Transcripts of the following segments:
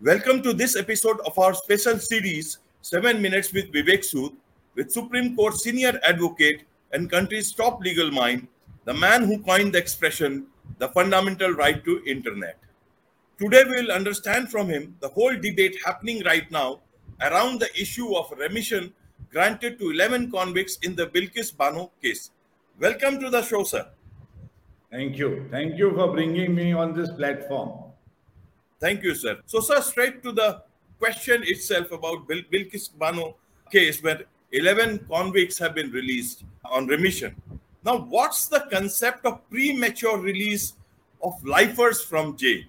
Welcome to this episode of our special series, 7 Minutes with Vivek Sood, with Supreme Court senior advocate and country's top legal mind, the man who coined the expression, the fundamental right to internet. Today we will understand from him the whole debate happening right now around the issue of remission granted to 11 convicts in the Bilkis Bano case. Welcome to the show, sir. Thank you. Thank you for bringing me on this platform. Thank you, sir. So, sir, straight to the question itself about Bil- Bilkis Bano case, where 11 convicts have been released on remission. Now, what's the concept of premature release of lifers from jail?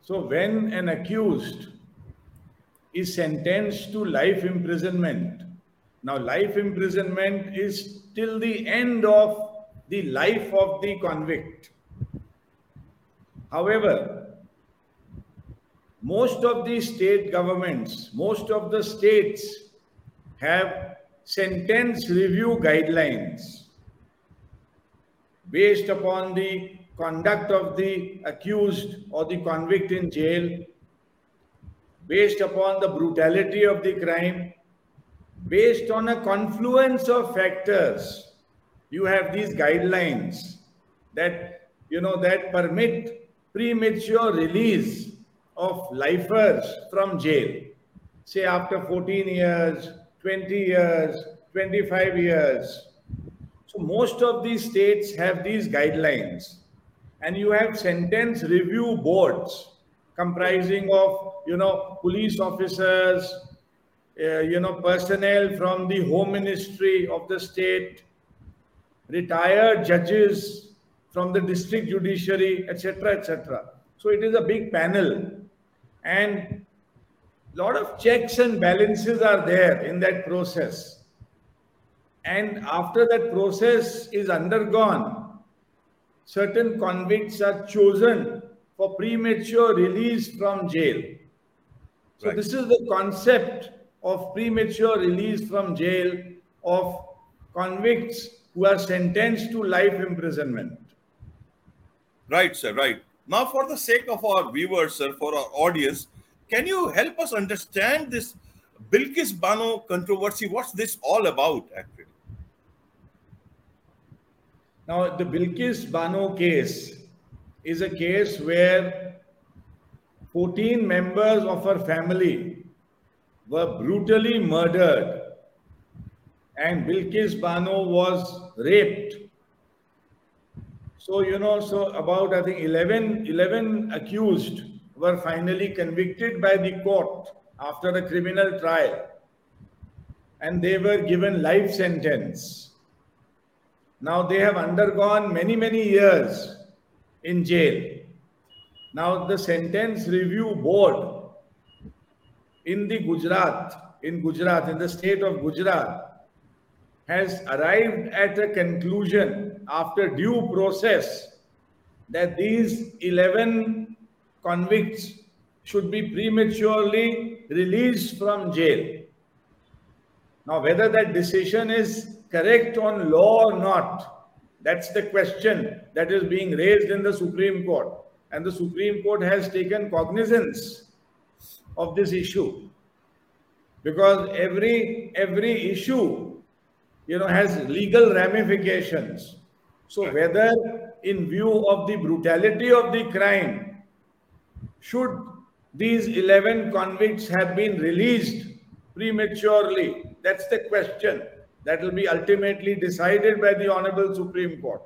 So, when an accused is sentenced to life imprisonment, now life imprisonment is till the end of the life of the convict. However, most of the state governments, most of the states have sentence review guidelines based upon the conduct of the accused or the convict in jail, based upon the brutality of the crime, based on a confluence of factors. You have these guidelines that you know that permit premature release of lifers from jail, say after 14 years, 20 years, 25 years. So most of these states have these guidelines and you have sentence review boards comprising of you know police officers uh, you know personnel from the home ministry of the state retired judges from the district judiciary etc etc so it is a big panel and a lot of checks and balances are there in that process and after that process is undergone certain convicts are chosen for premature release from jail. So, right. this is the concept of premature release from jail of convicts who are sentenced to life imprisonment. Right, sir, right. Now, for the sake of our viewers, sir, for our audience, can you help us understand this Bilkis Bano controversy? What's this all about, actually? Now, the Bilkis Bano case is a case where 14 members of her family were brutally murdered and Bilkis Bano was raped. So, you know, so about, I think, 11, 11 accused were finally convicted by the court after a criminal trial and they were given life sentence. Now they have undergone many, many years in jail. Now the sentence review board in the Gujarat, in Gujarat, in the state of Gujarat, has arrived at a conclusion after due process that these 11 convicts should be prematurely released from jail. Now, whether that decision is correct on law or not? That's the question that is being raised in the Supreme Court. And the Supreme Court has taken cognizance of this issue. Because every every issue, you know, has legal ramifications. So whether in view of the brutality of the crime, should these 11 convicts have been released prematurely? That's the question that will be ultimately decided by the Honorable Supreme Court.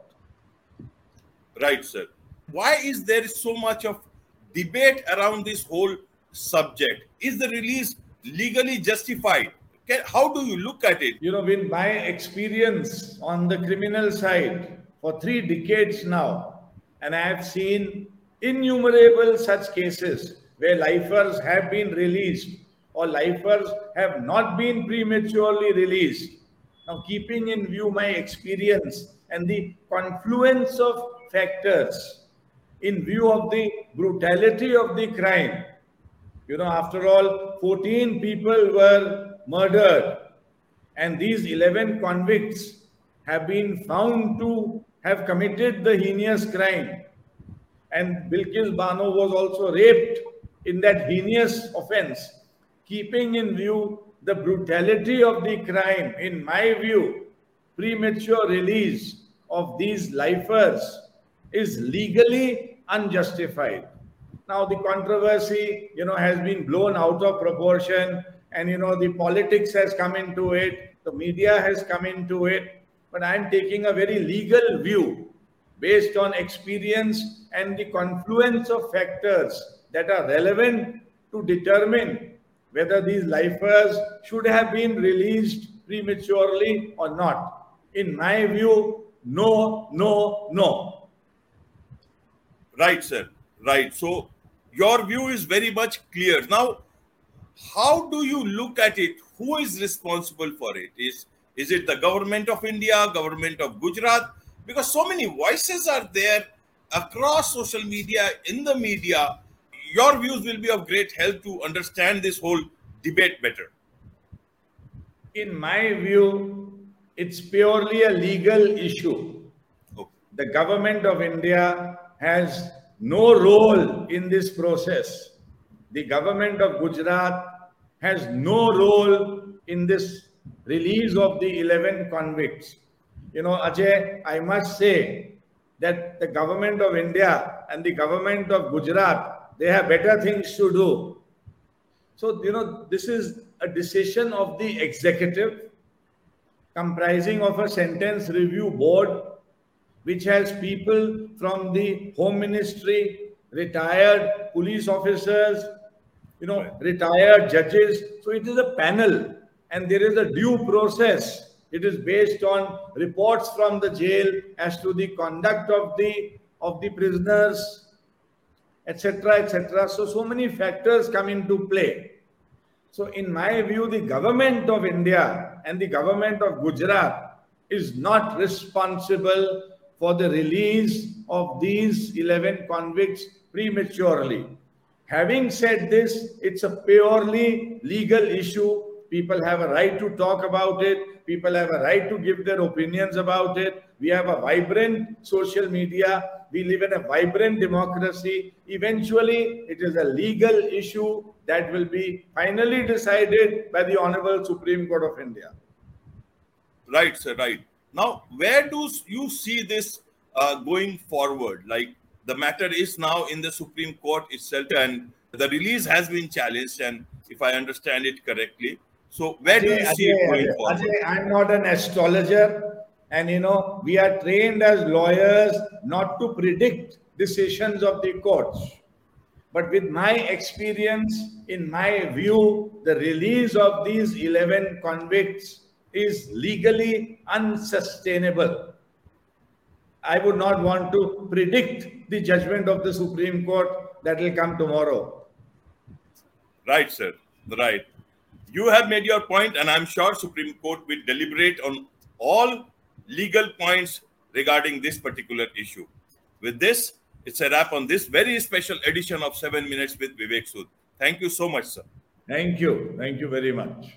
Right, sir. Why is there so much of debate around this whole subject? Is the release legally justified? How do you look at it? You know, in my experience on the criminal side for three decades now, and I have seen innumerable such cases where lifers have been released or lifers have not been prematurely released. Now, keeping in view my experience and the confluence of factors in view of the brutality of the crime, you know, after all, 14 people were murdered, and these 11 convicts have been found to have committed the heinous crime. and Bilkis Bano was also raped in that heinous offense, keeping in view the brutality of the crime, in my view, premature release of these lifers is legally unjustified. Now the controversy, you know, has been blown out of proportion and, you know, the politics has come into it, the media has come into it, but I'm taking a very legal view based on experience and the confluence of factors that are relevant to determine whether these lifers should have been released prematurely or not. In my view, no, no, no. Right, sir. Right. So your view is very much clear. Now, how do you look at it? Who is responsible for it? Is is it the government of India, government of Gujarat? Because so many voices are there across social media, in the media. Your views will be of great help to understand this whole debate better. In my view, it's purely a legal issue. Okay. The government of India has no role in this process. The government of Gujarat has no role in this release of the 11 convicts. You know, Ajay, I must say that the government of India and the government of Gujarat, they have better things to do. So, you know, this is a decision of the executive comprising of a sentence review board which has people from the Home Ministry, retired police officers, you know, retired judges. So it is a panel and there is a due process. It is based on reports from the jail as to the conduct of the of the prisoners, etc., etc. So so many factors come into play. So in my view, the government of India and the government of Gujarat is not responsible for the release of these 11 convicts prematurely. Having said this, it's a purely legal issue. People have a right to talk about it. People have a right to give their opinions about it. We have a vibrant social media. We live in a vibrant democracy. Eventually, it is a legal issue that will be finally decided by the Honorable Supreme Court of India. Right, sir, right. Now, where do you see this uh, going forward? Like the matter is now in the Supreme Court itself, and the release has been challenged. And if I understand it correctly, so where Ajay, do you see Ajay, it going forward? Ajay, I'm not an astrologer, and you know we are trained as lawyers not to predict decisions of the courts. But with my experience, in my view, the release of these 11 convicts is legally unsustainable. I would not want to predict the judgment of the Supreme Court that will come tomorrow. Right, sir. Right. You have made your point, and I'm sure Supreme Court will deliberate on all legal points regarding this particular issue. With this, it's a wrap on this very special edition of 7 Minutes with Vivek Sood. Thank you so much, sir. Thank you. Thank you very much.